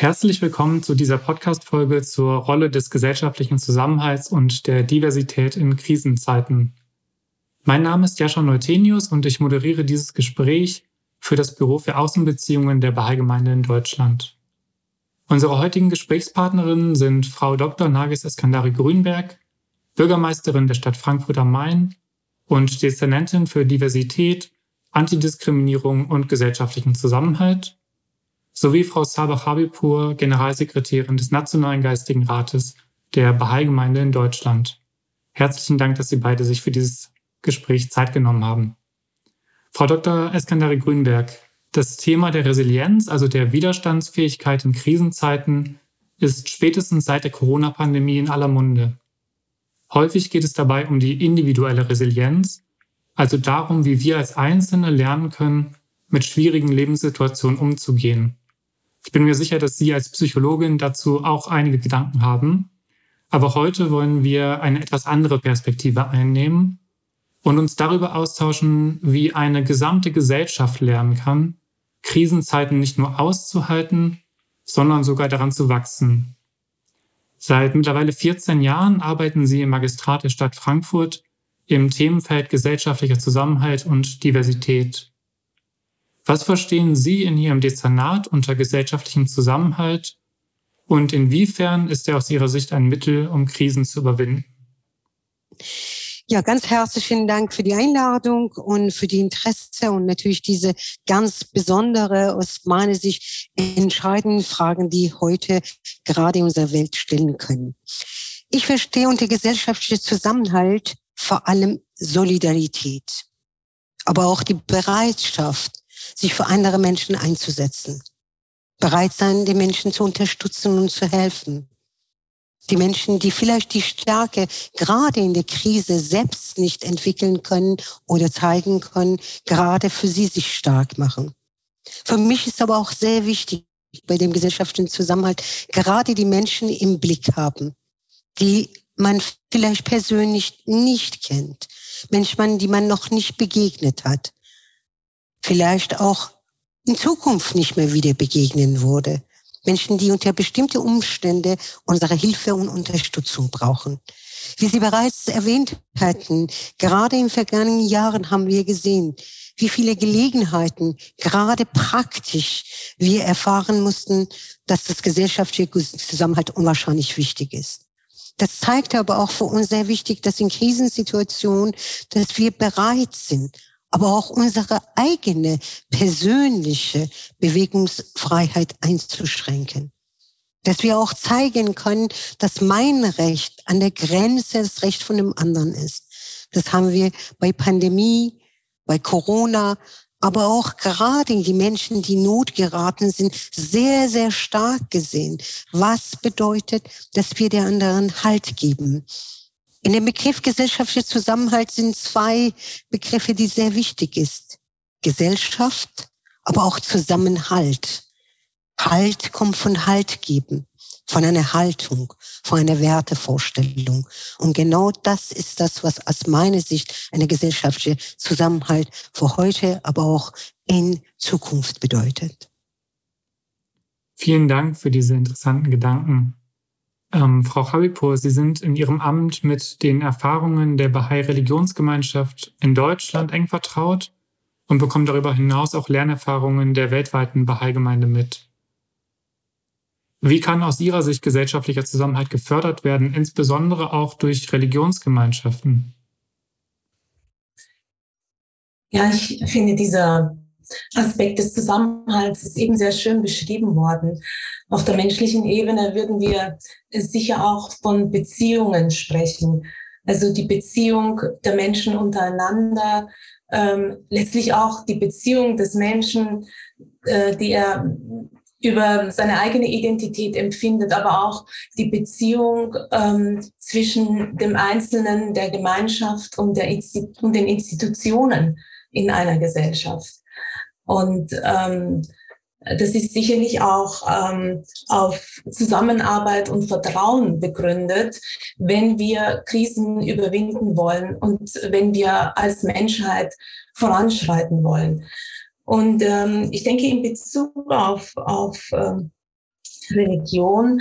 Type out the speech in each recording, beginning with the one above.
Herzlich willkommen zu dieser Podcast-Folge zur Rolle des gesellschaftlichen Zusammenhalts und der Diversität in Krisenzeiten. Mein Name ist Jascha Neutenius und ich moderiere dieses Gespräch für das Büro für Außenbeziehungen der Bahai-Gemeinde in Deutschland. Unsere heutigen Gesprächspartnerinnen sind Frau Dr. Nagis Eskandari Grünberg, Bürgermeisterin der Stadt Frankfurt am Main und Dezernentin für Diversität, Antidiskriminierung und gesellschaftlichen Zusammenhalt sowie Frau Sabah Habibur, Generalsekretärin des Nationalen Geistigen Rates der Bahai-Gemeinde in Deutschland. Herzlichen Dank, dass Sie beide sich für dieses Gespräch Zeit genommen haben. Frau Dr. Eskandari Grünberg, das Thema der Resilienz, also der Widerstandsfähigkeit in Krisenzeiten, ist spätestens seit der Corona-Pandemie in aller Munde. Häufig geht es dabei um die individuelle Resilienz, also darum, wie wir als Einzelne lernen können, mit schwierigen Lebenssituationen umzugehen. Ich bin mir sicher, dass Sie als Psychologin dazu auch einige Gedanken haben. Aber heute wollen wir eine etwas andere Perspektive einnehmen und uns darüber austauschen, wie eine gesamte Gesellschaft lernen kann, Krisenzeiten nicht nur auszuhalten, sondern sogar daran zu wachsen. Seit mittlerweile 14 Jahren arbeiten Sie im Magistrat der Stadt Frankfurt im Themenfeld gesellschaftlicher Zusammenhalt und Diversität. Was verstehen Sie in Ihrem Dezernat unter gesellschaftlichem Zusammenhalt und inwiefern ist er aus Ihrer Sicht ein Mittel, um Krisen zu überwinden? Ja, ganz herzlichen Dank für die Einladung und für die Interesse und natürlich diese ganz besondere, aus meiner Sicht entscheidenden Fragen, die heute gerade in unserer Welt stellen können. Ich verstehe unter gesellschaftlicher Zusammenhalt vor allem Solidarität, aber auch die Bereitschaft, sich für andere Menschen einzusetzen. Bereit sein, die Menschen zu unterstützen und zu helfen. Die Menschen, die vielleicht die Stärke gerade in der Krise selbst nicht entwickeln können oder zeigen können, gerade für sie sich stark machen. Für mich ist aber auch sehr wichtig bei dem gesellschaftlichen Zusammenhalt, gerade die Menschen im Blick haben, die man vielleicht persönlich nicht kennt, Menschen, die man noch nicht begegnet hat vielleicht auch in Zukunft nicht mehr wieder begegnen würde. Menschen, die unter bestimmte Umstände unsere Hilfe und Unterstützung brauchen. Wie Sie bereits erwähnt hatten, gerade in vergangenen Jahren haben wir gesehen, wie viele Gelegenheiten, gerade praktisch, wir erfahren mussten, dass das gesellschaftliche Zusammenhalt unwahrscheinlich wichtig ist. Das zeigt aber auch für uns sehr wichtig, dass in Krisensituationen, dass wir bereit sind, aber auch unsere eigene persönliche Bewegungsfreiheit einzuschränken. Dass wir auch zeigen können, dass mein Recht an der Grenze das Recht von dem anderen ist. Das haben wir bei Pandemie, bei Corona, aber auch gerade die Menschen, die Not geraten sind, sehr, sehr stark gesehen. Was bedeutet, dass wir der anderen Halt geben? In dem Begriff gesellschaftlicher Zusammenhalt sind zwei Begriffe, die sehr wichtig ist. Gesellschaft, aber auch Zusammenhalt. Halt kommt von Halt geben, von einer Haltung, von einer Wertevorstellung. Und genau das ist das, was aus meiner Sicht eine gesellschaftliche Zusammenhalt für heute, aber auch in Zukunft bedeutet. Vielen Dank für diese interessanten Gedanken. Ähm, Frau Habipur, Sie sind in Ihrem Amt mit den Erfahrungen der Bahai-Religionsgemeinschaft in Deutschland eng vertraut und bekommen darüber hinaus auch Lernerfahrungen der weltweiten Bahai-Gemeinde mit. Wie kann aus Ihrer Sicht gesellschaftlicher Zusammenhalt gefördert werden, insbesondere auch durch Religionsgemeinschaften? Ja, ich finde dieser Aspekt des Zusammenhalts ist eben sehr schön beschrieben worden. Auf der menschlichen Ebene würden wir sicher auch von Beziehungen sprechen. Also die Beziehung der Menschen untereinander, ähm, letztlich auch die Beziehung des Menschen, äh, die er über seine eigene Identität empfindet, aber auch die Beziehung ähm, zwischen dem Einzelnen, der Gemeinschaft und, der Insti und den Institutionen in einer Gesellschaft. Und ähm, das ist sicherlich auch ähm, auf Zusammenarbeit und Vertrauen begründet, wenn wir Krisen überwinden wollen und wenn wir als Menschheit voranschreiten wollen. Und ähm, ich denke, in Bezug auf, auf ähm, Religion,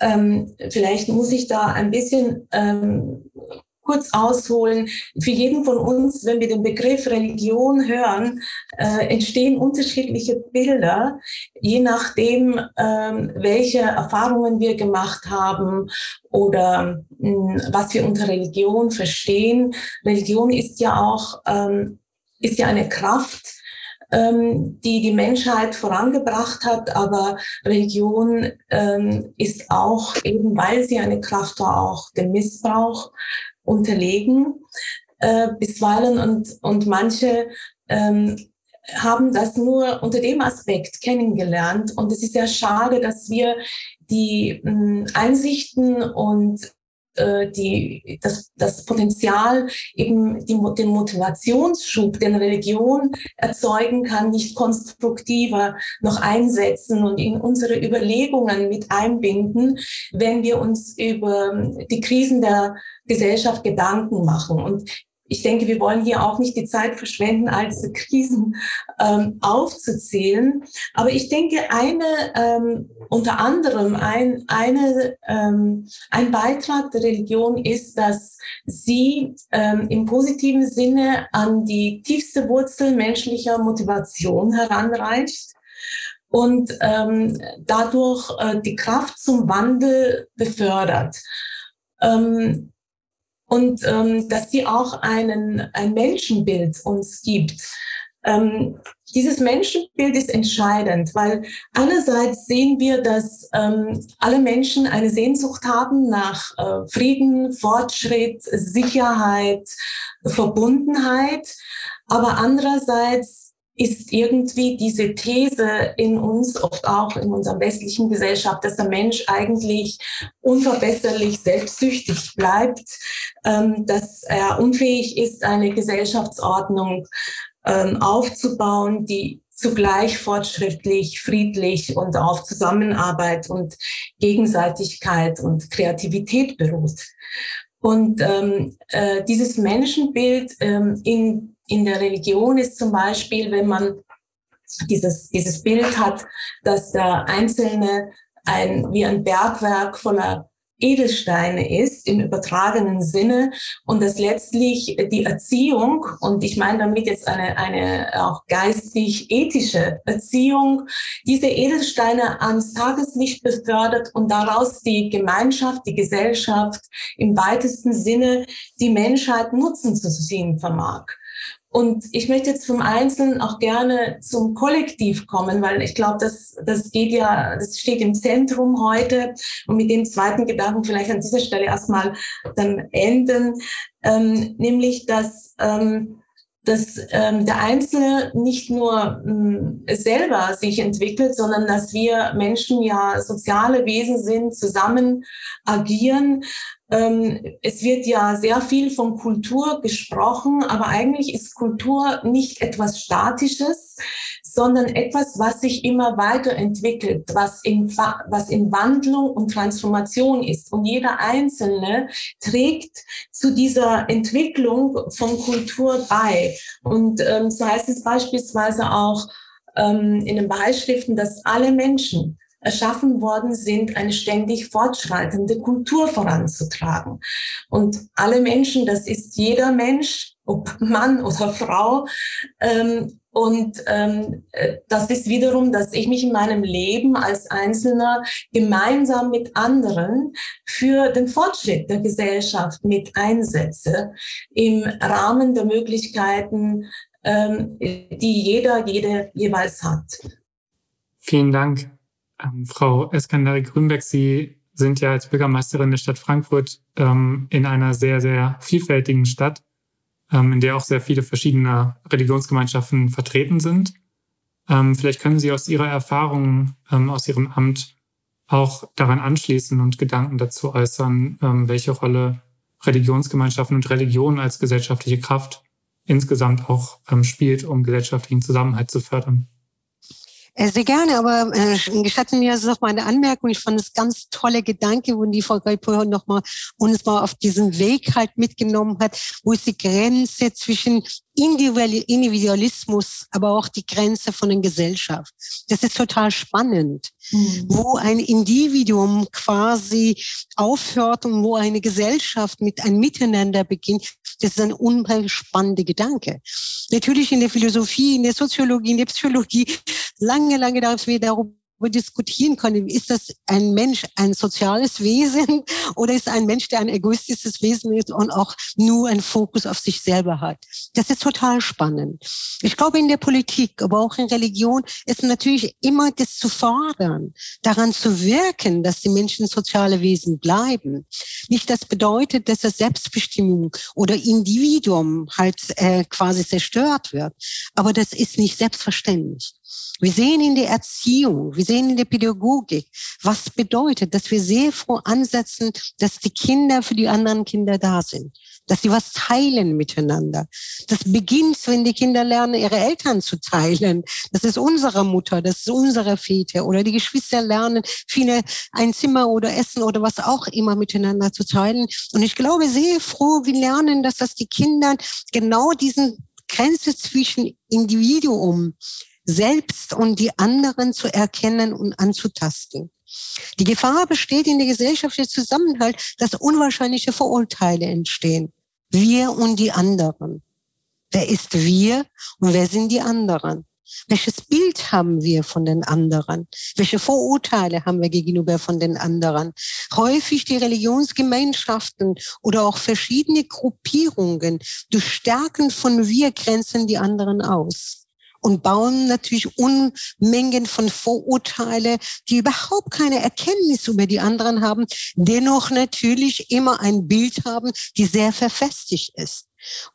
ähm, vielleicht muss ich da ein bisschen ähm, kurz ausholen. Für jeden von uns, wenn wir den Begriff Religion hören, äh, entstehen unterschiedliche Bilder, je nachdem, ähm, welche Erfahrungen wir gemacht haben oder mh, hm, was wir unter Religion verstehen. Religion ist ja auch ähm, ist ja eine Kraft, ähm, die die Menschheit vorangebracht hat, aber Religion ähm, ist auch eben, weil sie eine Kraft war, auch dem Missbrauch unterlegen äh, bisweilen und, und manche ähm, haben das nur unter dem Aspekt kennengelernt. Und es ist sehr schade, dass wir die Einsichten und äh, die, das, das Potenzial, eben die, den Motivationsschub, den Religion erzeugen kann, nicht konstruktiver noch einsetzen und in unsere Überlegungen mit einbinden, wenn wir uns über die Krisen der Gesellschaft Gedanken machen. Und ich denke, wir wollen hier auch nicht die Zeit verschwenden, all diese Krisen ähm, aufzuzählen. Aber ich denke, eine ähm, unter anderem ein, eine, ähm, ein Beitrag der Religion ist, dass sie ähm, im positiven Sinne an die tiefste Wurzel menschlicher Motivation heranreicht und ähm, dadurch äh, die Kraft zum Wandel befördert. Ähm, und ähm, dass sie auch einen, ein Menschenbild uns gibt. Ähm, dieses Menschenbild ist entscheidend, weil einerseits sehen wir, dass ähm, alle Menschen eine Sehnsucht haben nach äh, Frieden, Fortschritt, Sicherheit, Verbundenheit, aber andererseits ist irgendwie diese These in uns, oft auch in unserer westlichen Gesellschaft, dass der Mensch eigentlich unverbesserlich selbstsüchtig bleibt, ähm, dass er unfähig ist, eine Gesellschaftsordnung ähm, aufzubauen, die zugleich fortschrittlich, friedlich und auf Zusammenarbeit und Gegenseitigkeit und Kreativität beruht. Und ähm, äh, dieses Menschenbild ähm, in in der Religion ist zum Beispiel, wenn man dieses, dieses Bild hat, dass der Einzelne ein, wie ein Bergwerk voller Edelsteine ist im übertragenen Sinne und dass letztlich die Erziehung, und ich meine damit jetzt eine, eine auch geistig-ethische Erziehung, diese Edelsteine ans Tageslicht befördert und daraus die Gemeinschaft, die Gesellschaft im weitesten Sinne die Menschheit Nutzen zu ziehen vermag. Und ich möchte jetzt vom Einzelnen auch gerne zum Kollektiv kommen, weil ich glaube, das, das geht ja, das steht im Zentrum heute. Und mit dem zweiten Gedanken vielleicht an dieser Stelle erstmal dann enden, ähm, nämlich, dass, ähm, dass ähm, der Einzelne nicht nur ähm, selber sich entwickelt, sondern dass wir Menschen ja soziale Wesen sind, zusammen agieren, es wird ja sehr viel von Kultur gesprochen, aber eigentlich ist Kultur nicht etwas Statisches, sondern etwas, was sich immer weiterentwickelt, was in, was in Wandlung und Transformation ist. Und jeder Einzelne trägt zu dieser Entwicklung von Kultur bei. Und ähm, so heißt es beispielsweise auch ähm, in den Beispielen, dass alle Menschen erschaffen worden sind, eine ständig fortschreitende Kultur voranzutragen. Und alle Menschen, das ist jeder Mensch, ob Mann oder Frau, ähm, und ähm, äh, das ist wiederum, dass ich mich in meinem Leben als Einzelner gemeinsam mit anderen für den Fortschritt der Gesellschaft mit einsetze, im Rahmen der Möglichkeiten, ähm, die jeder, jede jeweils hat. Vielen Dank. Ähm, Frau Eskandari Grünberg, Sie sind ja als Bürgermeisterin der Stadt Frankfurt ähm, in einer sehr, sehr vielfältigen Stadt, ähm, in der auch sehr viele verschiedene Religionsgemeinschaften vertreten sind. Ähm, vielleicht können Sie aus Ihrer Erfahrung ähm, aus Ihrem Amt auch daran anschließen und Gedanken dazu äußern, ähm, welche Rolle Religionsgemeinschaften und Religion als gesellschaftliche Kraft insgesamt auch spielt, um gesellschaftlichen Zusammenhalt zu fördern. Äh, sehr gerne, aber äh, gestatten mir also noch mal eine Anmerkung. Ich fand es ganz tolle Gedanke, wo die Frau Geipour noch mal uns mal auf diesen Weg halt mitgenommen hat, wo ist die Grenze zwischen Individualismus, aber auch die Grenze von der Gesellschaft. Das ist total spannend, mhm. wo ein Individuum quasi aufhört und wo eine Gesellschaft mit einem Miteinander beginnt. Das ist ein unheimlich spannender Gedanke. Natürlich in der Philosophie, in der Soziologie, in der Psychologie lange, lange darf wir darüber diskutieren können, ist das ein Mensch ein soziales Wesen oder ist ein Mensch, der ein egoistisches Wesen ist und auch nur einen Fokus auf sich selber hat. Das ist total spannend. Ich glaube, in der Politik, aber auch in Religion ist natürlich immer das zu fordern, daran zu wirken, dass die Menschen soziale Wesen bleiben. Nicht das bedeutet, dass das Selbstbestimmung oder Individuum halt äh, quasi zerstört wird. Aber das ist nicht selbstverständlich. Wir sehen in der Erziehung, wir sehen in der Pädagogik, was bedeutet, dass wir sehr froh ansetzen, dass die Kinder für die anderen Kinder da sind, dass sie was teilen miteinander. Das beginnt, wenn die Kinder lernen, ihre Eltern zu teilen. Das ist unsere Mutter, das ist unsere Väter oder die Geschwister lernen, viele ein Zimmer oder Essen oder was auch immer miteinander zu teilen. Und ich glaube sehr froh, wir lernen, dass das die Kinder genau diesen Grenze zwischen Individuum selbst und die anderen zu erkennen und anzutasten. Die Gefahr besteht in der gesellschaftlichen Zusammenhalt, dass unwahrscheinliche Vorurteile entstehen. Wir und die anderen. Wer ist wir und wer sind die anderen? Welches Bild haben wir von den anderen? Welche Vorurteile haben wir gegenüber von den anderen? Häufig die Religionsgemeinschaften oder auch verschiedene Gruppierungen durch Stärken von wir grenzen die anderen aus und bauen natürlich Unmengen von Vorurteile, die überhaupt keine Erkenntnis über die anderen haben, dennoch natürlich immer ein Bild haben, die sehr verfestigt ist.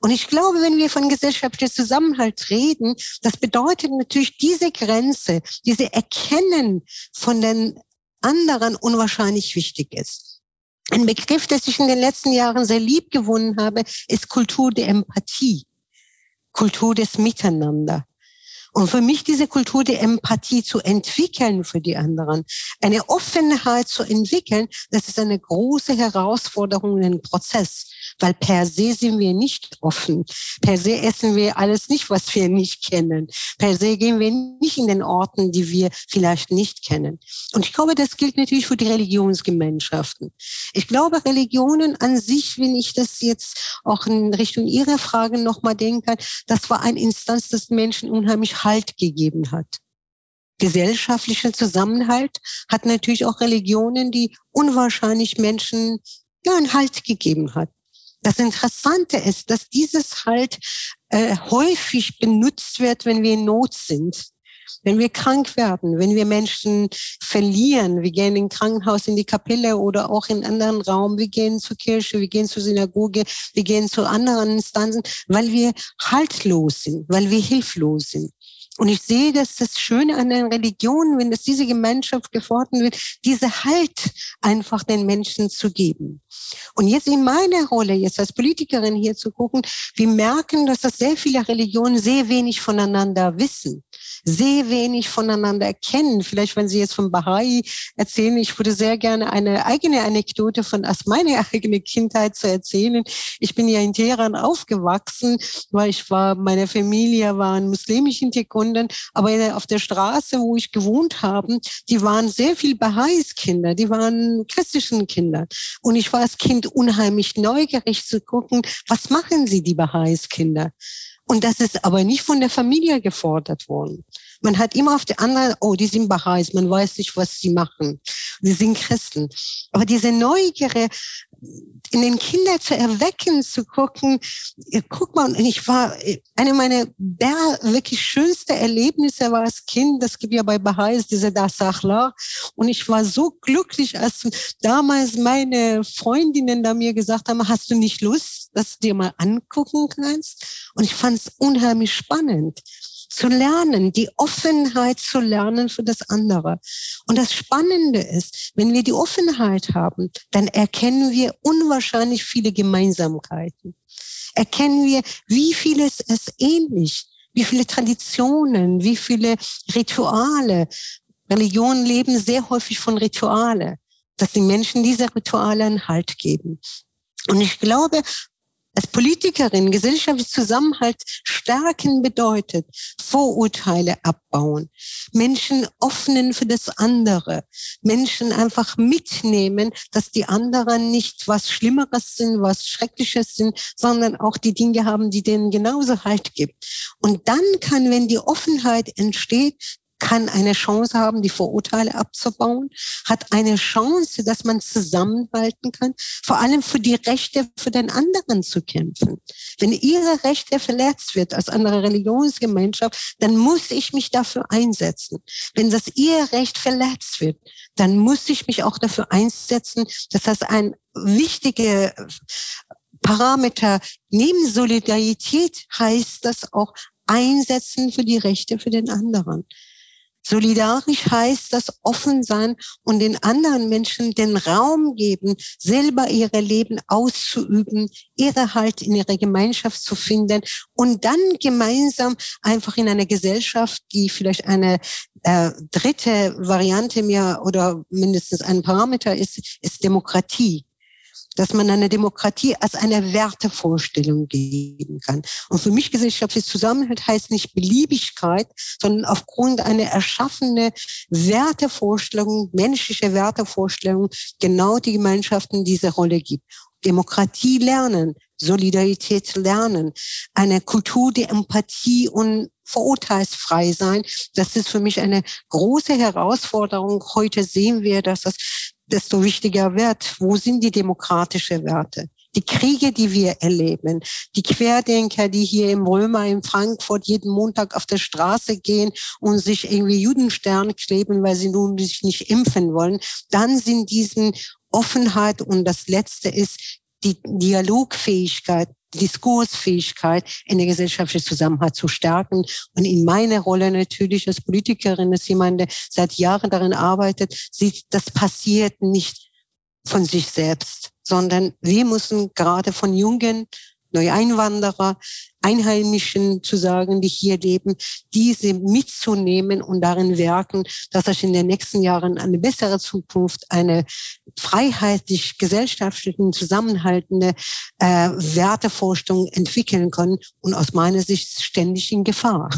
Und ich glaube, wenn wir von gesellschaftlichem Zusammenhalt reden, das bedeutet natürlich diese Grenze, diese Erkennen von den anderen unwahrscheinlich wichtig ist. Ein Begriff, das ich in den letzten Jahren sehr lieb gewonnen habe, ist Kultur der Empathie, Kultur des Miteinander. Und für mich diese Kultur der Empathie zu entwickeln für die anderen, eine Offenheit zu entwickeln, das ist eine große Herausforderung in den Prozess weil per se sind wir nicht offen. Per se essen wir alles nicht, was wir nicht kennen. Per se gehen wir nicht in den Orten, die wir vielleicht nicht kennen. Und ich glaube, das gilt natürlich für die Religionsgemeinschaften. Ich glaube, Religionen an sich, wenn ich das jetzt auch in Richtung Ihrer Frage nochmal denke, das war eine Instanz, das Menschen unheimlich Halt gegeben hat gesellschaftlicher Zusammenhalt hat natürlich auch Religionen, die unwahrscheinlich Menschen ja, einen Halt gegeben hat. Das Interessante ist, dass dieses halt äh, häufig benutzt wird, wenn wir in Not sind. Wenn wir krank werden, wenn wir Menschen verlieren, wir gehen in Krankenhaus, in die Kapelle oder auch in anderen Raum, wir gehen zur Kirche, wir gehen zur Synagoge, wir gehen zu anderen Instanzen, weil wir haltlos sind, weil wir hilflos sind. Und ich sehe, dass das Schöne an den Religionen, wenn es diese Gemeinschaft gefordert wird, diese Halt einfach den Menschen zu geben. Und jetzt in meiner Rolle, jetzt als Politikerin hier zu gucken, wir merken, dass das sehr viele Religionen sehr wenig voneinander wissen sehr wenig voneinander erkennen. Vielleicht, wenn Sie jetzt von Bahai erzählen, ich würde sehr gerne eine eigene Anekdote von aus meiner eigenen Kindheit zu erzählen. Ich bin ja in Teheran aufgewachsen, weil ich war, meine Familie war ein muslimischen Hintergründen, aber auf der Straße, wo ich gewohnt habe, die waren sehr viel Baha'is Kinder, die waren christlichen Kinder. Und ich war als Kind unheimlich neugierig zu gucken, was machen sie, die Baha'is Kinder? Und das ist aber nicht von der Familie gefordert worden. Man hat immer auf der anderen, oh, die sind Baha'is, man weiß nicht, was sie machen. Sie sind Christen. Aber diese Neugierde in den Kindern zu erwecken, zu gucken, guck mal, ich war, eine meiner wirklich schönste Erlebnisse war als Kind, das gibt ja bei Baha'is diese Dasachla. Und ich war so glücklich, als damals meine Freundinnen da mir gesagt haben, hast du nicht Lust, dass du dir mal angucken kannst? Und ich fand es unheimlich spannend zu lernen, die Offenheit zu lernen für das andere. Und das Spannende ist, wenn wir die Offenheit haben, dann erkennen wir unwahrscheinlich viele Gemeinsamkeiten. Erkennen wir, wie vieles ist ähnlich wie viele Traditionen, wie viele Rituale. Religionen leben sehr häufig von Rituale, dass die Menschen diese Rituale einen Halt geben. Und ich glaube, als Politikerin gesellschaftlichen Zusammenhalt stärken bedeutet, Vorurteile abbauen, Menschen öffnen für das andere, Menschen einfach mitnehmen, dass die anderen nicht was Schlimmeres sind, was Schreckliches sind, sondern auch die Dinge haben, die denen genauso Halt gibt. Und dann kann, wenn die Offenheit entsteht, kann eine Chance haben, die Vorurteile abzubauen, hat eine Chance, dass man zusammenhalten kann, vor allem für die Rechte für den anderen zu kämpfen. Wenn ihre Rechte verletzt wird als andere Religionsgemeinschaft, dann muss ich mich dafür einsetzen. Wenn das ihr Recht verletzt wird, dann muss ich mich auch dafür einsetzen, dass das ein wichtiger Parameter neben Solidarität heißt das auch einsetzen für die Rechte für den anderen. Solidarisch heißt das offen sein und den anderen Menschen den Raum geben, selber ihre Leben auszuüben, ihre Halt in ihrer Gemeinschaft zu finden und dann gemeinsam einfach in einer Gesellschaft, die vielleicht eine äh, dritte Variante mehr oder mindestens ein Parameter ist, ist Demokratie dass man eine Demokratie als eine Wertevorstellung geben kann. Und für mich gesellschaftliches Zusammenhalt heißt nicht Beliebigkeit, sondern aufgrund einer erschaffenen Wertevorstellung, menschliche Wertevorstellung, genau die Gemeinschaften diese Rolle gibt. Demokratie lernen, Solidarität lernen, eine Kultur der Empathie und verurteilsfrei sein. Das ist für mich eine große Herausforderung. Heute sehen wir, dass das desto wichtiger wird. Wo sind die demokratischen Werte? Die Kriege, die wir erleben, die Querdenker, die hier im Römer in Frankfurt jeden Montag auf der Straße gehen und sich irgendwie Judenstern kleben, weil sie nun sich nicht impfen wollen, dann sind diesen Offenheit und das Letzte ist die Dialogfähigkeit, Diskursfähigkeit in der gesellschaftlichen Zusammenhalt zu stärken. Und in meiner Rolle natürlich als Politikerin, als jemand, der seit Jahren darin arbeitet, sieht, das passiert nicht von sich selbst, sondern wir müssen gerade von jungen Neueinwanderer, Einheimischen zu sagen, die hier leben, diese mitzunehmen und darin wirken, dass sich in den nächsten Jahren eine bessere Zukunft, eine freiheitlich gesellschaftlichen zusammenhaltende äh, Wertevorstellung entwickeln können und aus meiner Sicht ständig in Gefahr.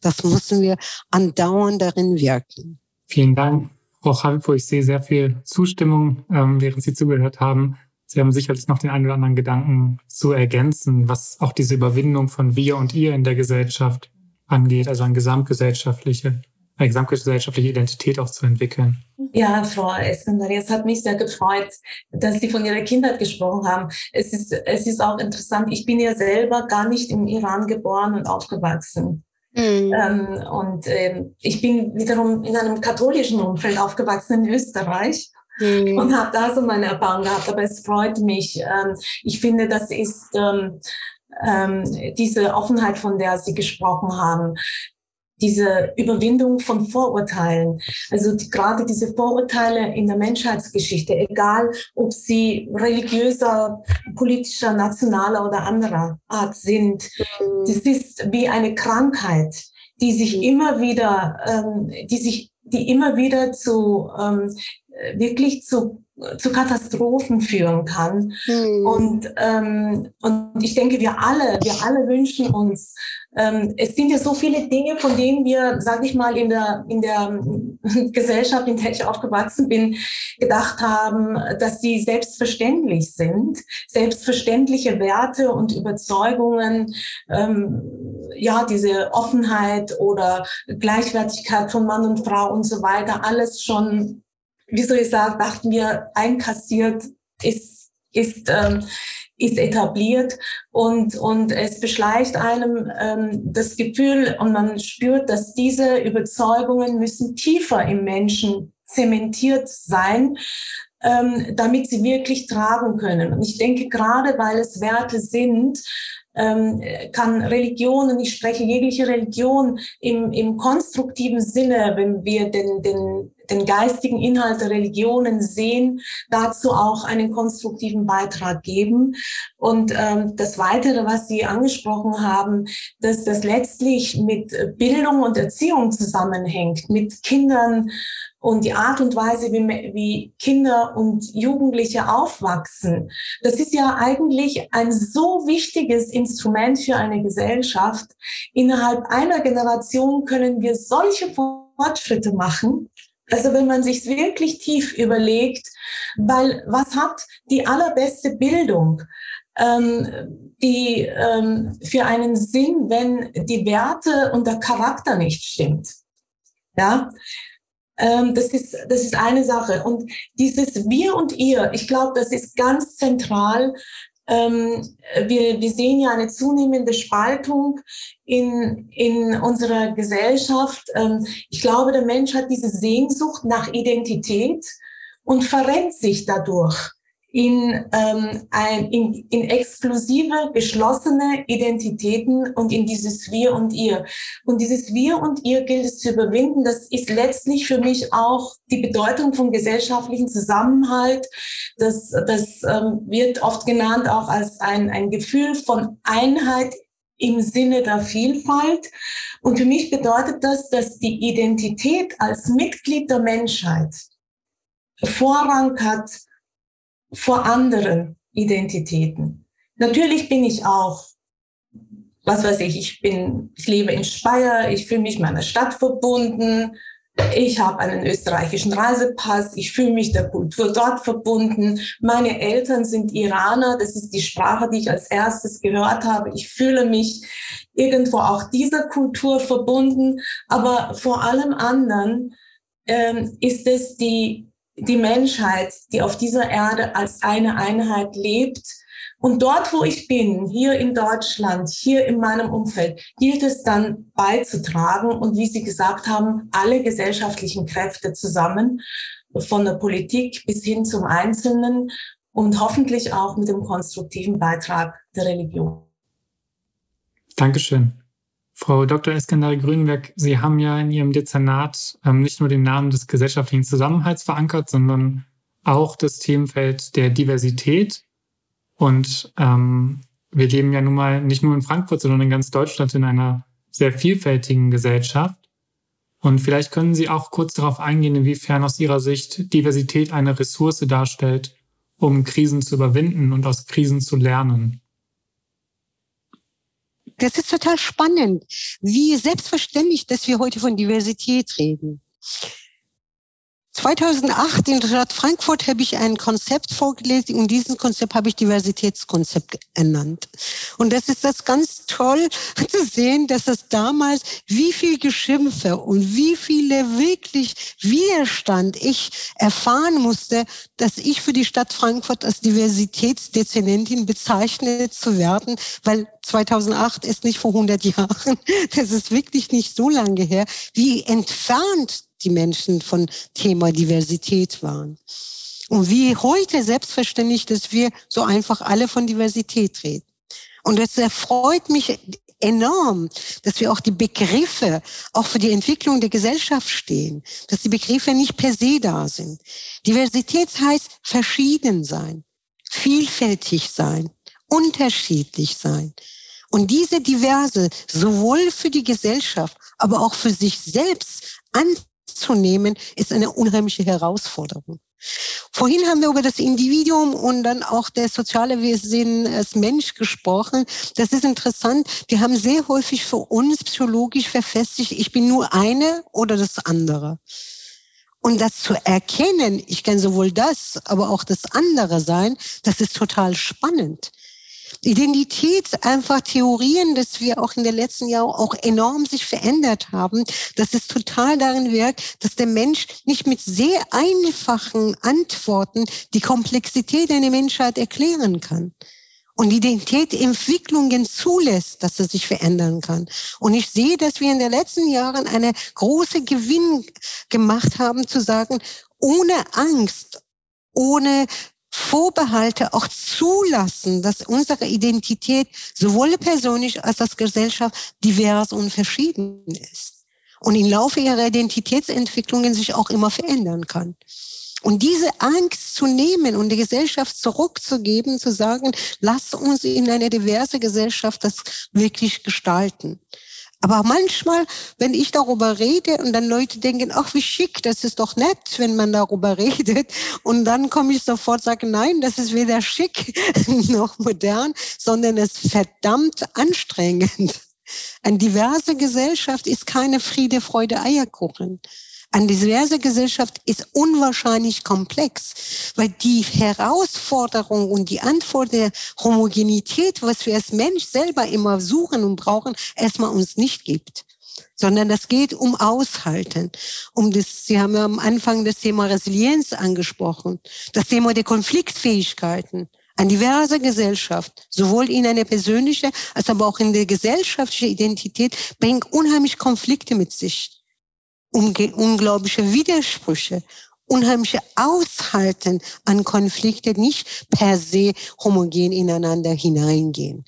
Das müssen wir andauernd darin wirken. Vielen Dank, Frau Habipo. Ich sehe sehr viel Zustimmung, ähm, während Sie zugehört haben. Sie haben sicherlich noch den einen oder anderen Gedanken zu ergänzen, was auch diese Überwindung von wir und ihr in der Gesellschaft angeht, also eine gesamtgesellschaftliche, eine gesamtgesellschaftliche Identität auch zu entwickeln. Ja, Frau Eskender, es hat mich sehr gefreut, dass Sie von Ihrer Kindheit gesprochen haben. Es ist, es ist auch interessant, ich bin ja selber gar nicht im Iran geboren und aufgewachsen. Mhm. Ähm, und ähm, ich bin wiederum in einem katholischen Umfeld aufgewachsen in Österreich mhm. und habe da so meine Erfahrung gehabt. Aber es freut mich. Ähm, ich finde, das ist ähm, ähm, diese Offenheit, von der Sie gesprochen haben, diese Überwindung von Vorurteilen. Also die, gerade diese Vorurteile in der Menschheitsgeschichte, egal ob sie religiöser, politischer, nationaler oder anderer Art sind, mhm. das ist wie eine Krankheit, die sich mhm. immer wieder, ähm, die sich, die immer wieder zu ähm, wirklich zu, zu Katastrophen führen kann. Mhm. Und, ähm, und ich denke, wir alle, wir alle wünschen uns, ähm, es sind ja so viele Dinge, von denen wir, sage ich mal, in der, in der Gesellschaft, in der ich aufgewachsen bin, gedacht haben, dass sie selbstverständlich sind, selbstverständliche Werte und Überzeugungen, ähm, ja, diese Offenheit oder Gleichwertigkeit von Mann und Frau und so weiter, alles schon wie soll ich sagen, dachten wir, einkassiert ist, ist, ähm, ist etabliert und, und es beschleicht einem ähm, das Gefühl und man spürt, dass diese Überzeugungen müssen tiefer im Menschen zementiert sein, ähm, damit sie wirklich tragen können. Und ich denke, gerade weil es Werte sind, ähm, kann Religion, und ich spreche jegliche Religion im, im konstruktiven Sinne, wenn wir den, den, den geistigen Inhalt der Religionen sehen, dazu auch einen konstruktiven Beitrag geben. Und ähm, das Weitere, was Sie angesprochen haben, dass das letztlich mit Bildung und Erziehung zusammenhängt, mit Kindern und die Art und Weise, wie, wie Kinder und Jugendliche aufwachsen, das ist ja eigentlich ein so wichtiges Instrument für eine Gesellschaft. Innerhalb einer Generation können wir solche Fortschritte machen. Also wenn man sich wirklich tief überlegt, weil was hat die allerbeste Bildung? Ähm, die ähm, für einen Sinn, wenn die Werte und der Charakter nicht stimmt. Ja, ähm, das, ist, das ist eine Sache. Und dieses Wir und Ihr, ich glaube, das ist ganz zentral. Ähm, wir, wir sehen ja eine zunehmende Spaltung in, in unserer Gesellschaft. Ähm, ich glaube, der Mensch hat diese Sehnsucht nach Identität und verrennt sich dadurch in, ähm, ein, in, in exklusive, geschlossene Identitäten und in dieses Wir und Ihr. Und dieses Wir und Ihr gilt es zu überwinden. Das ist letztlich für mich auch die Bedeutung von gesellschaftlichen Zusammenhalt. Das, das ähm, wird oft genannt auch als ein, ein Gefühl von Einheit im Sinne der Vielfalt. Und für mich bedeutet das, dass die Identität als Mitglied der Menschheit Vorrang hat vor anderen Identitäten. Natürlich bin ich auch, was weiß ich, ich bin, ich lebe in Speyer, ich fühle mich meiner Stadt verbunden, ich habe einen österreichischen Reisepass, ich fühle mich der Kultur dort verbunden. Meine Eltern sind Iraner, das ist die Sprache, die ich als erstes gehört habe. Ich fühle mich irgendwo auch dieser Kultur verbunden, aber vor allem anderen ähm, ist es die die Menschheit, die auf dieser Erde als eine Einheit lebt. Und dort, wo ich bin, hier in Deutschland, hier in meinem Umfeld, gilt es dann beizutragen und wie Sie gesagt haben, alle gesellschaftlichen Kräfte zusammen, von der Politik bis hin zum Einzelnen und hoffentlich auch mit dem konstruktiven Beitrag der Religion. Dankeschön. Frau Dr. Eskandari Grünberg, Sie haben ja in Ihrem Dezernat ähm, nicht nur den Namen des gesellschaftlichen Zusammenhalts verankert, sondern auch das Themenfeld der Diversität. Und ähm, wir leben ja nun mal nicht nur in Frankfurt, sondern in ganz Deutschland in einer sehr vielfältigen Gesellschaft. Und vielleicht können Sie auch kurz darauf eingehen, inwiefern aus Ihrer Sicht Diversität eine Ressource darstellt, um Krisen zu überwinden und aus Krisen zu lernen. Das ist total spannend, wie selbstverständlich, dass wir heute von Diversität reden. 2008 in der Stadt Frankfurt habe ich ein Konzept vorgelesen. Und dieses Konzept habe ich Diversitätskonzept ernannt. Und das ist das ganz toll zu sehen, dass es damals wie viel Geschimpfe und wie viele wirklich Widerstand ich erfahren musste, dass ich für die Stadt Frankfurt als Diversitätsdezernentin bezeichnet zu werden, weil 2008 ist nicht vor 100 Jahren, das ist wirklich nicht so lange her, wie entfernt die Menschen von Thema Diversität waren. Und wie heute selbstverständlich, dass wir so einfach alle von Diversität reden. Und es erfreut mich enorm, dass wir auch die Begriffe auch für die Entwicklung der Gesellschaft stehen, dass die Begriffe nicht per se da sind. Diversität heißt verschieden sein, vielfältig sein, unterschiedlich sein. Und diese Diverse sowohl für die Gesellschaft, aber auch für sich selbst an zu nehmen, ist eine unheimliche Herausforderung. Vorhin haben wir über das Individuum und dann auch der soziale Wesen als Mensch gesprochen. Das ist interessant. Wir haben sehr häufig für uns psychologisch verfestigt, ich bin nur eine oder das andere. Und das zu erkennen, ich kann sowohl das, aber auch das andere sein, das ist total spannend. Identität einfach Theorien, dass wir auch in den letzten Jahren auch enorm sich verändert haben, dass es total darin wirkt, dass der Mensch nicht mit sehr einfachen Antworten die Komplexität einer Menschheit erklären kann und Identitätsentwicklungen zulässt, dass er sich verändern kann. Und ich sehe, dass wir in den letzten Jahren eine große Gewinn gemacht haben, zu sagen, ohne Angst, ohne Vorbehalte auch zulassen, dass unsere Identität sowohl persönlich als auch Gesellschaft divers und verschieden ist und im Laufe ihrer Identitätsentwicklungen sich auch immer verändern kann. Und diese Angst zu nehmen und die Gesellschaft zurückzugeben, zu sagen, lass uns in eine diverse Gesellschaft das wirklich gestalten. Aber manchmal, wenn ich darüber rede und dann Leute denken, ach, wie schick, das ist doch nett, wenn man darüber redet. Und dann komme ich sofort sage, nein, das ist weder schick noch modern, sondern es ist verdammt anstrengend. Eine diverse Gesellschaft ist keine Friede, Freude, Eierkuchen. Eine diverse Gesellschaft ist unwahrscheinlich komplex, weil die Herausforderung und die Antwort der Homogenität, was wir als Mensch selber immer suchen und brauchen, erstmal uns nicht gibt sondern das geht um Aushalten. Um das, Sie haben ja am Anfang das Thema Resilienz angesprochen, das Thema der Konfliktfähigkeiten. Eine diverse Gesellschaft, sowohl in eine persönliche als aber auch in der gesellschaftlichen Identität, bringt unheimlich Konflikte mit sich unglaubliche Widersprüche, unheimliche Aushalten an Konflikte nicht per se homogen ineinander hineingehen.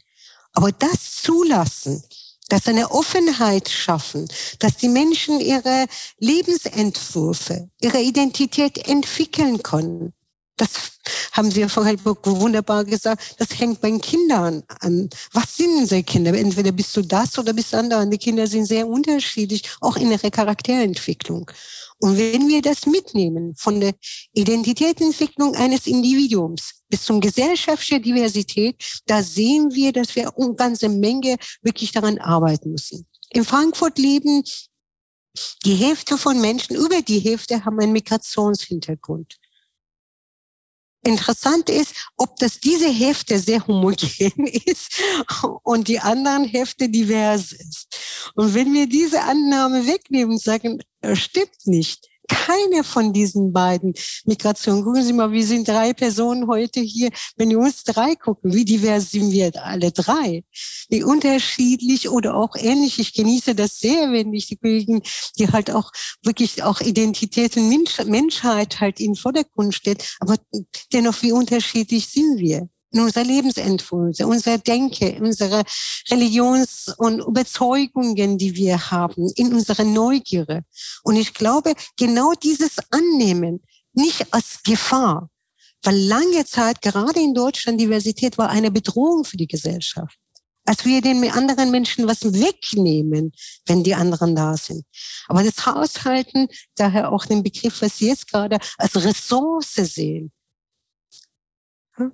Aber das zulassen, dass eine Offenheit schaffen, dass die Menschen ihre Lebensentwürfe, ihre Identität entwickeln können, das haben Sie ja vorher wunderbar gesagt. Das hängt bei den Kindern an. Was sind diese Kinder? Entweder bist du das oder bist du andere. Die Kinder sind sehr unterschiedlich, auch in ihrer Charakterentwicklung. Und wenn wir das mitnehmen, von der Identitätsentwicklung eines Individuums bis zum gesellschaftlichen Diversität, da sehen wir, dass wir eine ganze Menge wirklich daran arbeiten müssen. In Frankfurt leben die Hälfte von Menschen, über die Hälfte haben einen Migrationshintergrund. Interessant ist, ob das diese Hefte sehr homogen ist und die anderen Hefte divers ist. Und wenn wir diese Annahme wegnehmen und sagen, stimmt nicht, keine von diesen beiden Migrationen. Gucken Sie mal, wir sind drei Personen heute hier. Wenn wir uns drei gucken, wie divers sind wir alle drei? Wie unterschiedlich oder auch ähnlich. Ich genieße das sehr, wenn ich die Kollegen, die halt auch wirklich auch Identität und Mensch, Menschheit halt in Vordergrund steht. Aber dennoch, wie unterschiedlich sind wir? In unserer Lebensentwürfe, unserer Denke, unsere Religions- und Überzeugungen, die wir haben, in unserer Neugierde. Und ich glaube, genau dieses Annehmen, nicht als Gefahr, weil lange Zeit, gerade in Deutschland, Diversität war eine Bedrohung für die Gesellschaft. Als wir den anderen Menschen was wegnehmen, wenn die anderen da sind. Aber das Haushalten, daher auch den Begriff, was Sie jetzt gerade als Ressource sehen,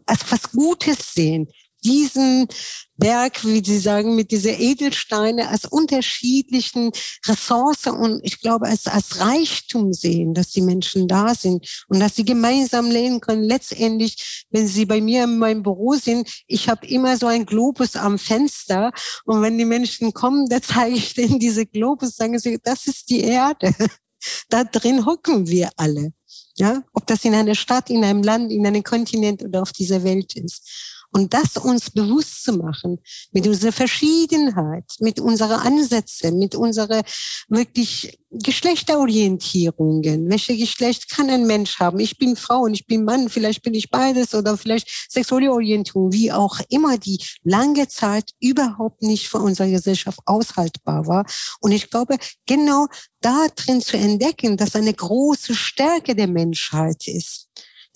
als was Gutes sehen. Diesen Berg, wie Sie sagen, mit dieser Edelsteine als unterschiedlichen Ressourcen und ich glaube, als, als Reichtum sehen, dass die Menschen da sind und dass sie gemeinsam leben können. Letztendlich, wenn Sie bei mir in meinem Büro sind, ich habe immer so ein Globus am Fenster und wenn die Menschen kommen, da zeige ich denen diese Globus, sagen sie, das ist die Erde. Da drin hocken wir alle. Ja, ob das in einer Stadt, in einem Land, in einem Kontinent oder auf dieser Welt ist. Und das uns bewusst zu machen, mit unserer Verschiedenheit, mit unserer Ansätze, mit unserer wirklich Geschlechterorientierungen. Welche Geschlecht kann ein Mensch haben? Ich bin Frau und ich bin Mann, vielleicht bin ich beides oder vielleicht sexuelle Orientierung, wie auch immer, die lange Zeit überhaupt nicht für unsere Gesellschaft aushaltbar war. Und ich glaube, genau da drin zu entdecken, dass eine große Stärke der Menschheit ist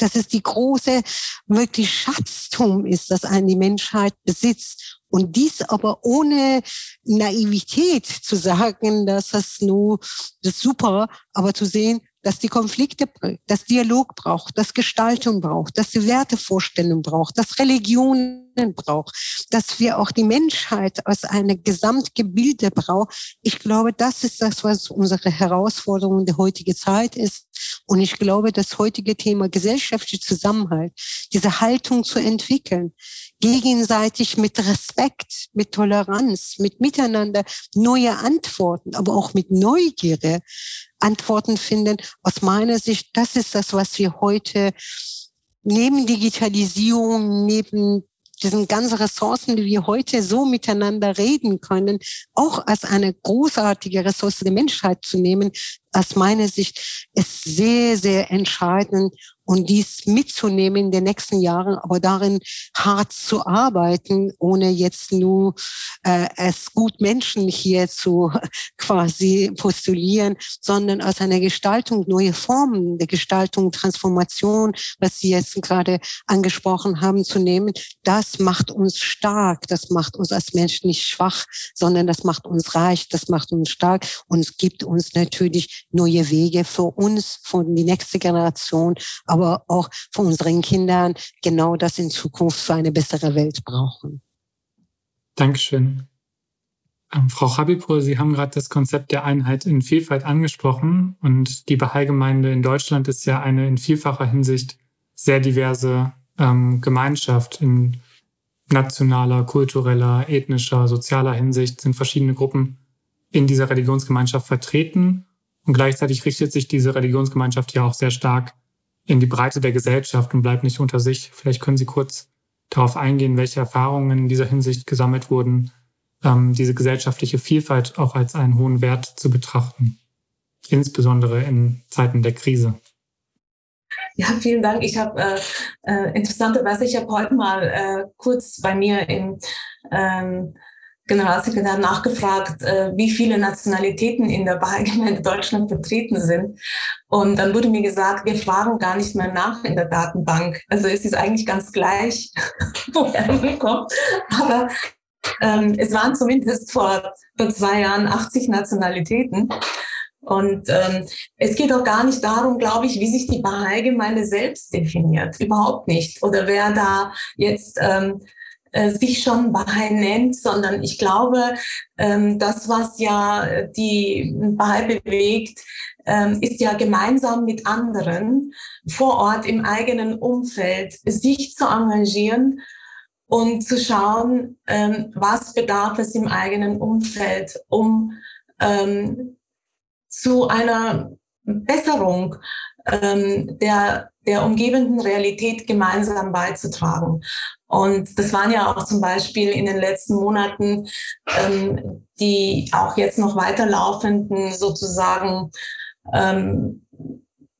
dass es die große, wirklich Schatztum ist, das eine Menschheit besitzt. Und dies aber ohne Naivität zu sagen, dass das nur das super, aber zu sehen, dass die Konflikte, dass Dialog braucht, dass Gestaltung braucht, dass die Wertevorstellung braucht, dass Religionen braucht, dass wir auch die Menschheit als eine Gesamtgebilde brauchen. Ich glaube, das ist das, was unsere Herausforderung der heutigen Zeit ist. Und ich glaube, das heutige Thema gesellschaftlicher Zusammenhalt, diese Haltung zu entwickeln, gegenseitig mit Respekt, mit Toleranz, mit Miteinander neue Antworten, aber auch mit Neugierde Antworten finden. Aus meiner Sicht, das ist das, was wir heute neben Digitalisierung, neben diesen ganzen Ressourcen, die wir heute so miteinander reden können, auch als eine großartige Ressource der Menschheit zu nehmen, aus meiner Sicht ist sehr, sehr entscheidend, und dies mitzunehmen in den nächsten Jahren, aber darin hart zu arbeiten, ohne jetzt nur äh, es gut Menschen hier zu quasi postulieren, sondern aus einer Gestaltung neue Formen der Gestaltung, Transformation, was Sie jetzt gerade angesprochen haben, zu nehmen. Das macht uns stark, das macht uns als Menschen nicht schwach, sondern das macht uns reich, das macht uns stark und es gibt uns natürlich neue Wege für uns, für die nächste Generation, aber aber auch von unseren Kindern genau das in Zukunft für eine bessere Welt brauchen. Dankeschön. Ähm, Frau Habipur, Sie haben gerade das Konzept der Einheit in Vielfalt angesprochen und die Bahai-Gemeinde in Deutschland ist ja eine in vielfacher Hinsicht sehr diverse ähm, Gemeinschaft. In nationaler, kultureller, ethnischer, sozialer Hinsicht sind verschiedene Gruppen in dieser Religionsgemeinschaft vertreten und gleichzeitig richtet sich diese Religionsgemeinschaft ja auch sehr stark in die Breite der Gesellschaft und bleibt nicht unter sich. Vielleicht können Sie kurz darauf eingehen, welche Erfahrungen in dieser Hinsicht gesammelt wurden, ähm, diese gesellschaftliche Vielfalt auch als einen hohen Wert zu betrachten, insbesondere in Zeiten der Krise. Ja, vielen Dank. Ich habe äh, äh, interessanterweise, ich habe heute mal äh, kurz bei mir im ähm, Generalsekretär nachgefragt, äh, wie viele Nationalitäten in der Bahai-Gemeinde Deutschland vertreten sind. Und dann wurde mir gesagt, wir fragen gar nicht mehr nach in der Datenbank. Also es ist eigentlich ganz gleich, woher man kommt. Aber ähm, es waren zumindest vor, vor zwei Jahren 80 Nationalitäten. Und ähm, es geht auch gar nicht darum, glaube ich, wie sich die Bahai-Gemeinde selbst definiert. Überhaupt nicht. Oder wer da jetzt ähm, äh, sich schon Bahai nennt, sondern ich glaube, ähm, das, was ja die Bahai bewegt, ähm, ist ja gemeinsam mit anderen vor Ort im eigenen Umfeld sich zu engagieren und zu schauen, ähm, was bedarf es im eigenen Umfeld, um ähm, zu einer Besserung ähm, der, der umgebenden Realität gemeinsam beizutragen. Und das waren ja auch zum Beispiel in den letzten Monaten ähm, die auch jetzt noch weiterlaufenden sozusagen ähm,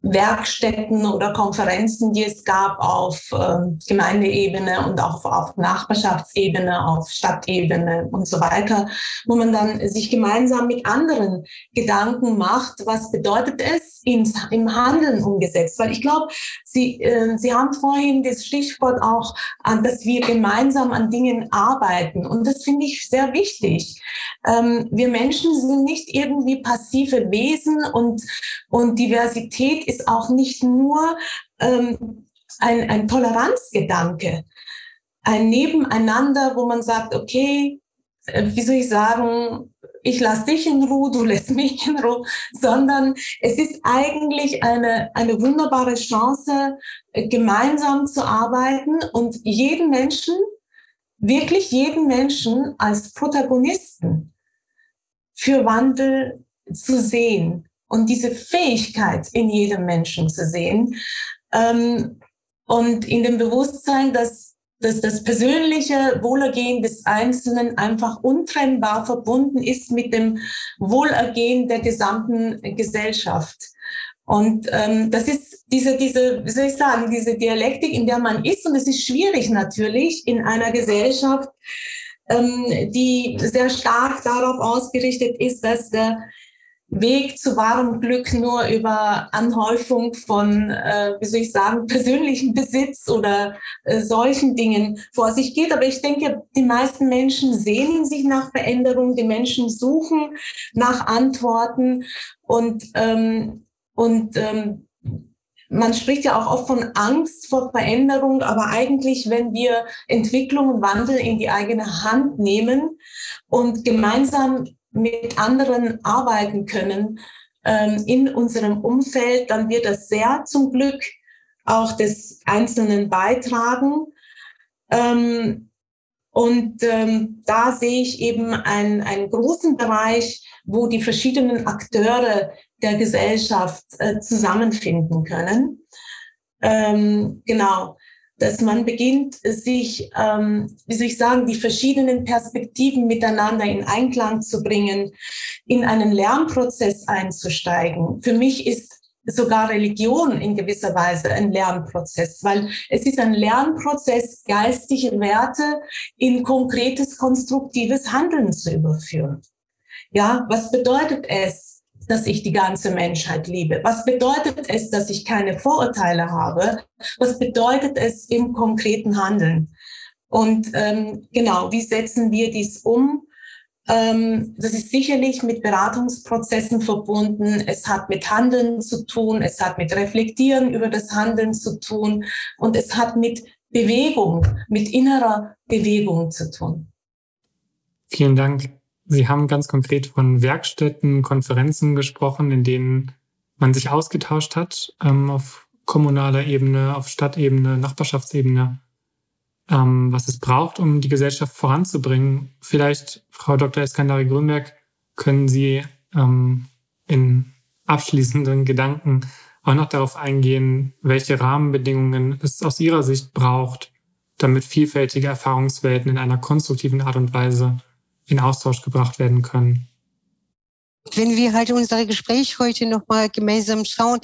Werkstätten oder Konferenzen, die es gab auf äh, Gemeindeebene und auch auf Nachbarschaftsebene, auf Stadtebene und so weiter, wo man dann sich gemeinsam mit anderen Gedanken macht, was bedeutet es ins, im Handeln umgesetzt. Weil ich glaube, Sie, äh, Sie haben vorhin das Stichwort auch, an, dass wir gemeinsam an Dingen arbeiten. Und das finde ich sehr wichtig. Ähm, wir Menschen sind nicht irgendwie passive Wesen und, und Diversität ist auch nicht nur ähm, ein, ein Toleranzgedanke, ein Nebeneinander, wo man sagt, okay, äh, wie soll ich sagen, ich lasse dich in Ruhe, du lässt mich in Ruhe, sondern es ist eigentlich eine, eine wunderbare Chance, äh, gemeinsam zu arbeiten und jeden Menschen, wirklich jeden Menschen als Protagonisten für Wandel zu sehen und diese Fähigkeit in jedem Menschen zu sehen. Ähm, und in dem Bewusstsein, dass, dass das persönliche Wohlergehen des Einzelnen einfach untrennbar verbunden ist mit dem Wohlergehen der gesamten Gesellschaft. Und ähm, das ist diese, diese, wie soll ich sagen, diese Dialektik, in der man ist. Und es ist schwierig natürlich in einer Gesellschaft, ähm, die sehr stark darauf ausgerichtet ist, dass der Weg zu wahrem Glück nur über Anhäufung von, äh, wie soll ich sagen, persönlichen Besitz oder äh, solchen Dingen vor sich geht. Aber ich denke, die meisten Menschen sehnen sich nach Veränderung, die Menschen suchen nach Antworten und, ähm, und ähm, man spricht ja auch oft von Angst vor Veränderung, aber eigentlich, wenn wir Entwicklung und Wandel in die eigene Hand nehmen und gemeinsam mit anderen arbeiten können ähm, in unserem Umfeld, dann wird das sehr zum Glück auch des Einzelnen beitragen. Ähm, und ähm, da sehe ich eben einen, einen großen Bereich, wo die verschiedenen Akteure der Gesellschaft äh, zusammenfinden können. Ähm, genau. Dass man beginnt, sich, ähm, wie soll ich sagen, die verschiedenen Perspektiven miteinander in Einklang zu bringen, in einen Lernprozess einzusteigen. Für mich ist sogar Religion in gewisser Weise ein Lernprozess, weil es ist ein Lernprozess, geistige Werte in konkretes, konstruktives Handeln zu überführen. Ja, was bedeutet es, dass ich die ganze Menschheit liebe? Was bedeutet es, dass ich keine Vorurteile habe? Was bedeutet es im konkreten Handeln? Und ähm, genau, wie setzen wir dies um? Ähm, das ist sicherlich mit Beratungsprozessen verbunden. Es hat mit Handeln zu tun, es hat mit Reflektieren über das Handeln zu tun und es hat mit Bewegung, mit innerer Bewegung zu tun. Vielen Dank. Sie haben ganz konkret von Werkstätten, Konferenzen gesprochen, in denen man sich ausgetauscht hat ähm, auf kommunaler Ebene, auf Stadtebene, Nachbarschaftsebene ähm, was es braucht, um die Gesellschaft voranzubringen. Vielleicht, Frau Dr. Eskandari Grünberg, können Sie ähm, in abschließenden Gedanken auch noch darauf eingehen, welche Rahmenbedingungen es aus Ihrer Sicht braucht, damit vielfältige Erfahrungswelten in einer konstruktiven Art und Weise in Austausch gebracht werden können. Wenn wir halt unser Gespräch heute nochmal gemeinsam schauen,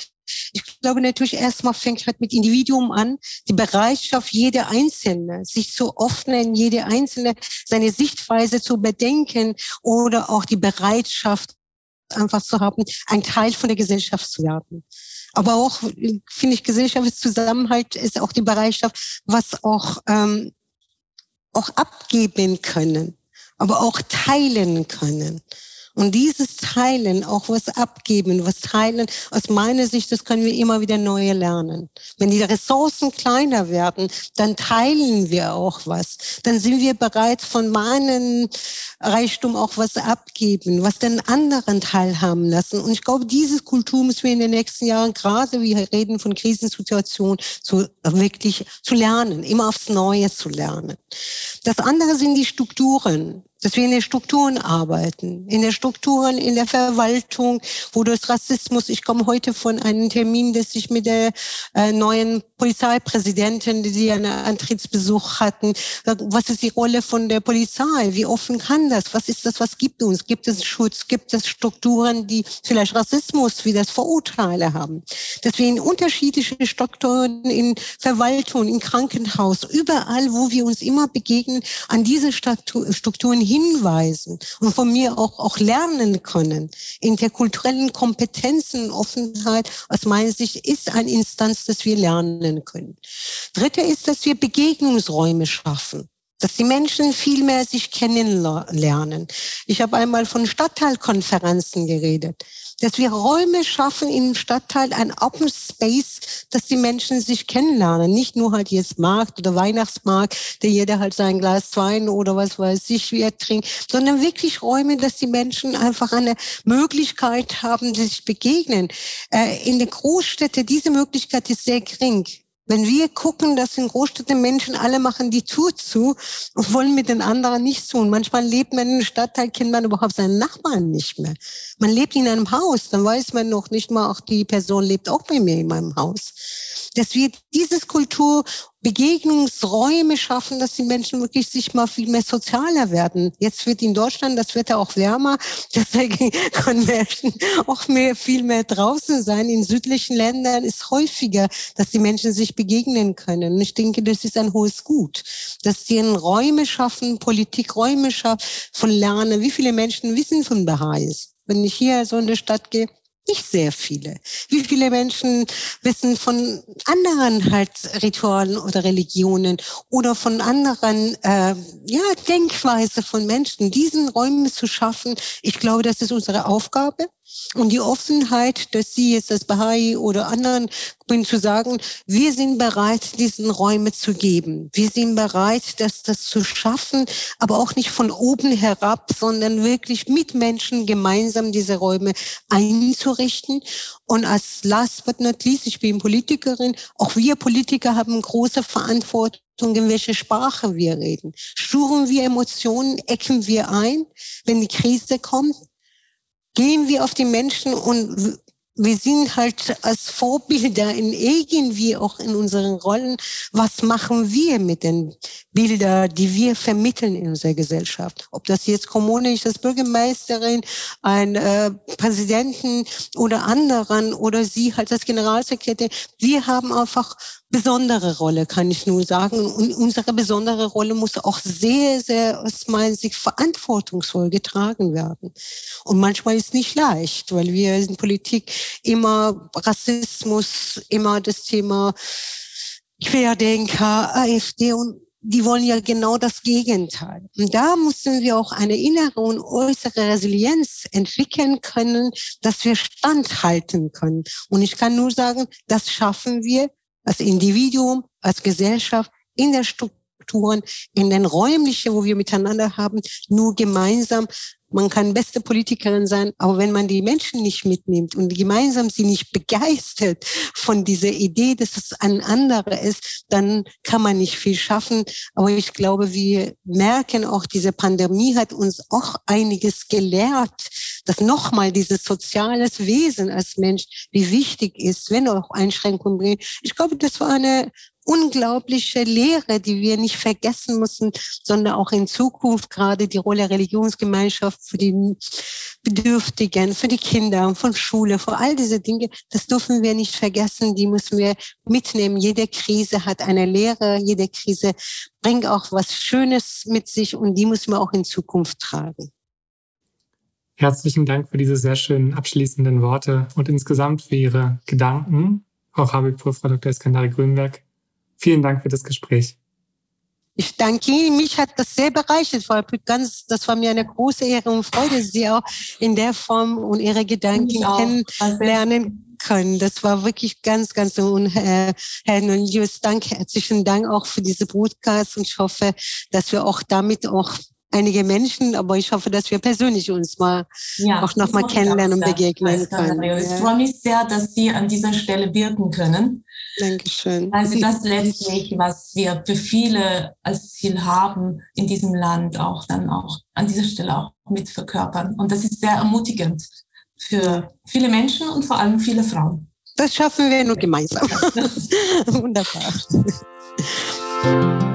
ich glaube natürlich erstmal fängt halt mit Individuum an, die Bereitschaft jeder Einzelne, sich zu öffnen, jede Einzelne seine Sichtweise zu bedenken oder auch die Bereitschaft einfach zu haben, ein Teil von der Gesellschaft zu werden. Aber auch, finde ich, Gesellschaftszusammenhalt ist auch die Bereitschaft, was auch, ähm, auch abgeben können, aber auch teilen können. Und dieses Teilen, auch was abgeben, was teilen, aus meiner Sicht, das können wir immer wieder neu lernen. Wenn die Ressourcen kleiner werden, dann teilen wir auch was. Dann sind wir bereit, von meinem Reichtum auch was abgeben, was den anderen teilhaben lassen. Und ich glaube, diese Kultur müssen wir in den nächsten Jahren, gerade wir reden von Krisensituationen, zu, wirklich zu lernen, immer aufs Neue zu lernen. Das andere sind die Strukturen dass wir in den Strukturen arbeiten, in den Strukturen, in der Verwaltung, wo das Rassismus, ich komme heute von einem Termin, dass ich mit der äh, neuen Polizeipräsidentin, die einen Antrittsbesuch hatten, was ist die Rolle von der Polizei? Wie offen kann das? Was ist das? Was gibt uns? Gibt es Schutz? Gibt es Strukturen, die vielleicht Rassismus wie das Vorurteile haben? Dass wir in unterschiedliche Strukturen, in Verwaltung, in Krankenhaus, überall, wo wir uns immer begegnen, an diese Strukturen hinweisen und von mir auch, auch lernen können. Interkulturellen Kompetenzen, Offenheit, aus meiner Sicht, ist eine Instanz, dass wir lernen können. Dritte ist, dass wir Begegnungsräume schaffen dass die Menschen viel mehr sich kennenlernen. Ich habe einmal von Stadtteilkonferenzen geredet dass wir Räume schaffen im Stadtteil, ein Open Space, dass die Menschen sich kennenlernen. Nicht nur halt jetzt Markt oder Weihnachtsmarkt, der jeder halt sein Glas Wein oder was weiß ich, wie er trinkt, sondern wirklich Räume, dass die Menschen einfach eine Möglichkeit haben, sich begegnen. Äh, in den Großstädten, diese Möglichkeit ist sehr gering. Wenn wir gucken, dass in Großstädten Menschen alle machen die Tür zu und wollen mit den anderen nichts tun. Manchmal lebt man in einem Stadtteil, kennt man überhaupt seinen Nachbarn nicht mehr. Man lebt in einem Haus, dann weiß man noch nicht mal, auch die Person lebt auch bei mir in meinem Haus dass wir dieses Kultur Begegnungsräume schaffen, dass die Menschen wirklich sich mal viel mehr sozialer werden. Jetzt wird in Deutschland das Wetter auch wärmer, deswegen können Menschen auch mehr, viel mehr draußen sein. In südlichen Ländern ist häufiger, dass die Menschen sich begegnen können. Und ich denke, das ist ein hohes Gut, dass sie Räume schaffen, Politikräume schaffen, von Lernen. Wie viele Menschen wissen von Baha'is? Wenn ich hier so in die Stadt gehe, nicht sehr viele. Wie viele Menschen wissen von anderen halt Ritualen oder Religionen oder von anderen äh, ja, Denkweise von Menschen, diesen Räumen zu schaffen? Ich glaube, das ist unsere Aufgabe. Und die Offenheit, dass Sie jetzt als Bahai oder anderen bin zu sagen, wir sind bereit, diesen Räume zu geben. Wir sind bereit, das, das zu schaffen, aber auch nicht von oben herab, sondern wirklich mit Menschen gemeinsam diese Räume einzurichten. Und als last but not least, ich bin Politikerin, auch wir Politiker haben große Verantwortung in welche Sprache wir reden. Schuren wir Emotionen, ecken wir ein, wenn die Krise kommt? Gehen wir auf die Menschen und wir sind halt als Vorbilder in irgendwie auch in unseren Rollen. Was machen wir mit den Bildern, die wir vermitteln in unserer Gesellschaft? Ob das jetzt Kommune ist, als Bürgermeisterin, ein äh, Präsidenten oder anderen oder Sie halt als Generalsekretär. Wir haben einfach besondere Rolle, kann ich nur sagen. Und unsere besondere Rolle muss auch sehr, sehr aus meiner Sicht verantwortungsvoll getragen werden. Und manchmal ist es nicht leicht, weil wir in Politik immer Rassismus, immer das Thema Querdenker, AfD und die wollen ja genau das Gegenteil. Und da müssen wir auch eine innere und äußere Resilienz entwickeln können, dass wir standhalten können. Und ich kann nur sagen, das schaffen wir als Individuum, als Gesellschaft, in der Strukturen, in den räumlichen, wo wir miteinander haben, nur gemeinsam man kann beste Politikerin sein, aber wenn man die Menschen nicht mitnimmt und gemeinsam sie nicht begeistert von dieser Idee, dass es ein anderer ist, dann kann man nicht viel schaffen. Aber ich glaube, wir merken auch, diese Pandemie hat uns auch einiges gelehrt, dass nochmal dieses soziales Wesen als Mensch, wie wichtig ist, wenn auch Einschränkungen bringen. Ich glaube, das war eine unglaubliche Lehre, die wir nicht vergessen müssen, sondern auch in Zukunft gerade die Rolle Religionsgemeinschaft für die Bedürftigen, für die Kinder, von Schule, für all diese Dinge, das dürfen wir nicht vergessen, die müssen wir mitnehmen. Jede Krise hat eine Lehre, jede Krise bringt auch was Schönes mit sich und die müssen wir auch in Zukunft tragen. Herzlichen Dank für diese sehr schönen abschließenden Worte und insgesamt für Ihre Gedanken. Auch Habibur, Frau Dr. Eskandari Grünberg. Vielen Dank für das Gespräch. Ich danke Ihnen. Mich hat das sehr bereichert, Frau Ganz, das war mir eine große Ehre und Freude, Sie auch in der Form und Ihre Gedanken kennenlernen können. Das war wirklich ganz, ganz und äh, Herr Nunzius, danke, herzlichen Dank auch für diese Broadcast und ich hoffe, dass wir auch damit auch einige Menschen, aber ich hoffe, dass wir persönlich uns mal ja, auch noch mal kennenlernen und begegnen können. Ich freue mich sehr, dass Sie an dieser Stelle wirken können. Dankeschön. Also das letztlich, was wir für viele als Ziel haben in diesem Land, auch dann auch an dieser Stelle auch mit verkörpern. Und das ist sehr ermutigend für viele Menschen und vor allem viele Frauen. Das schaffen wir nur gemeinsam. Wunderbar.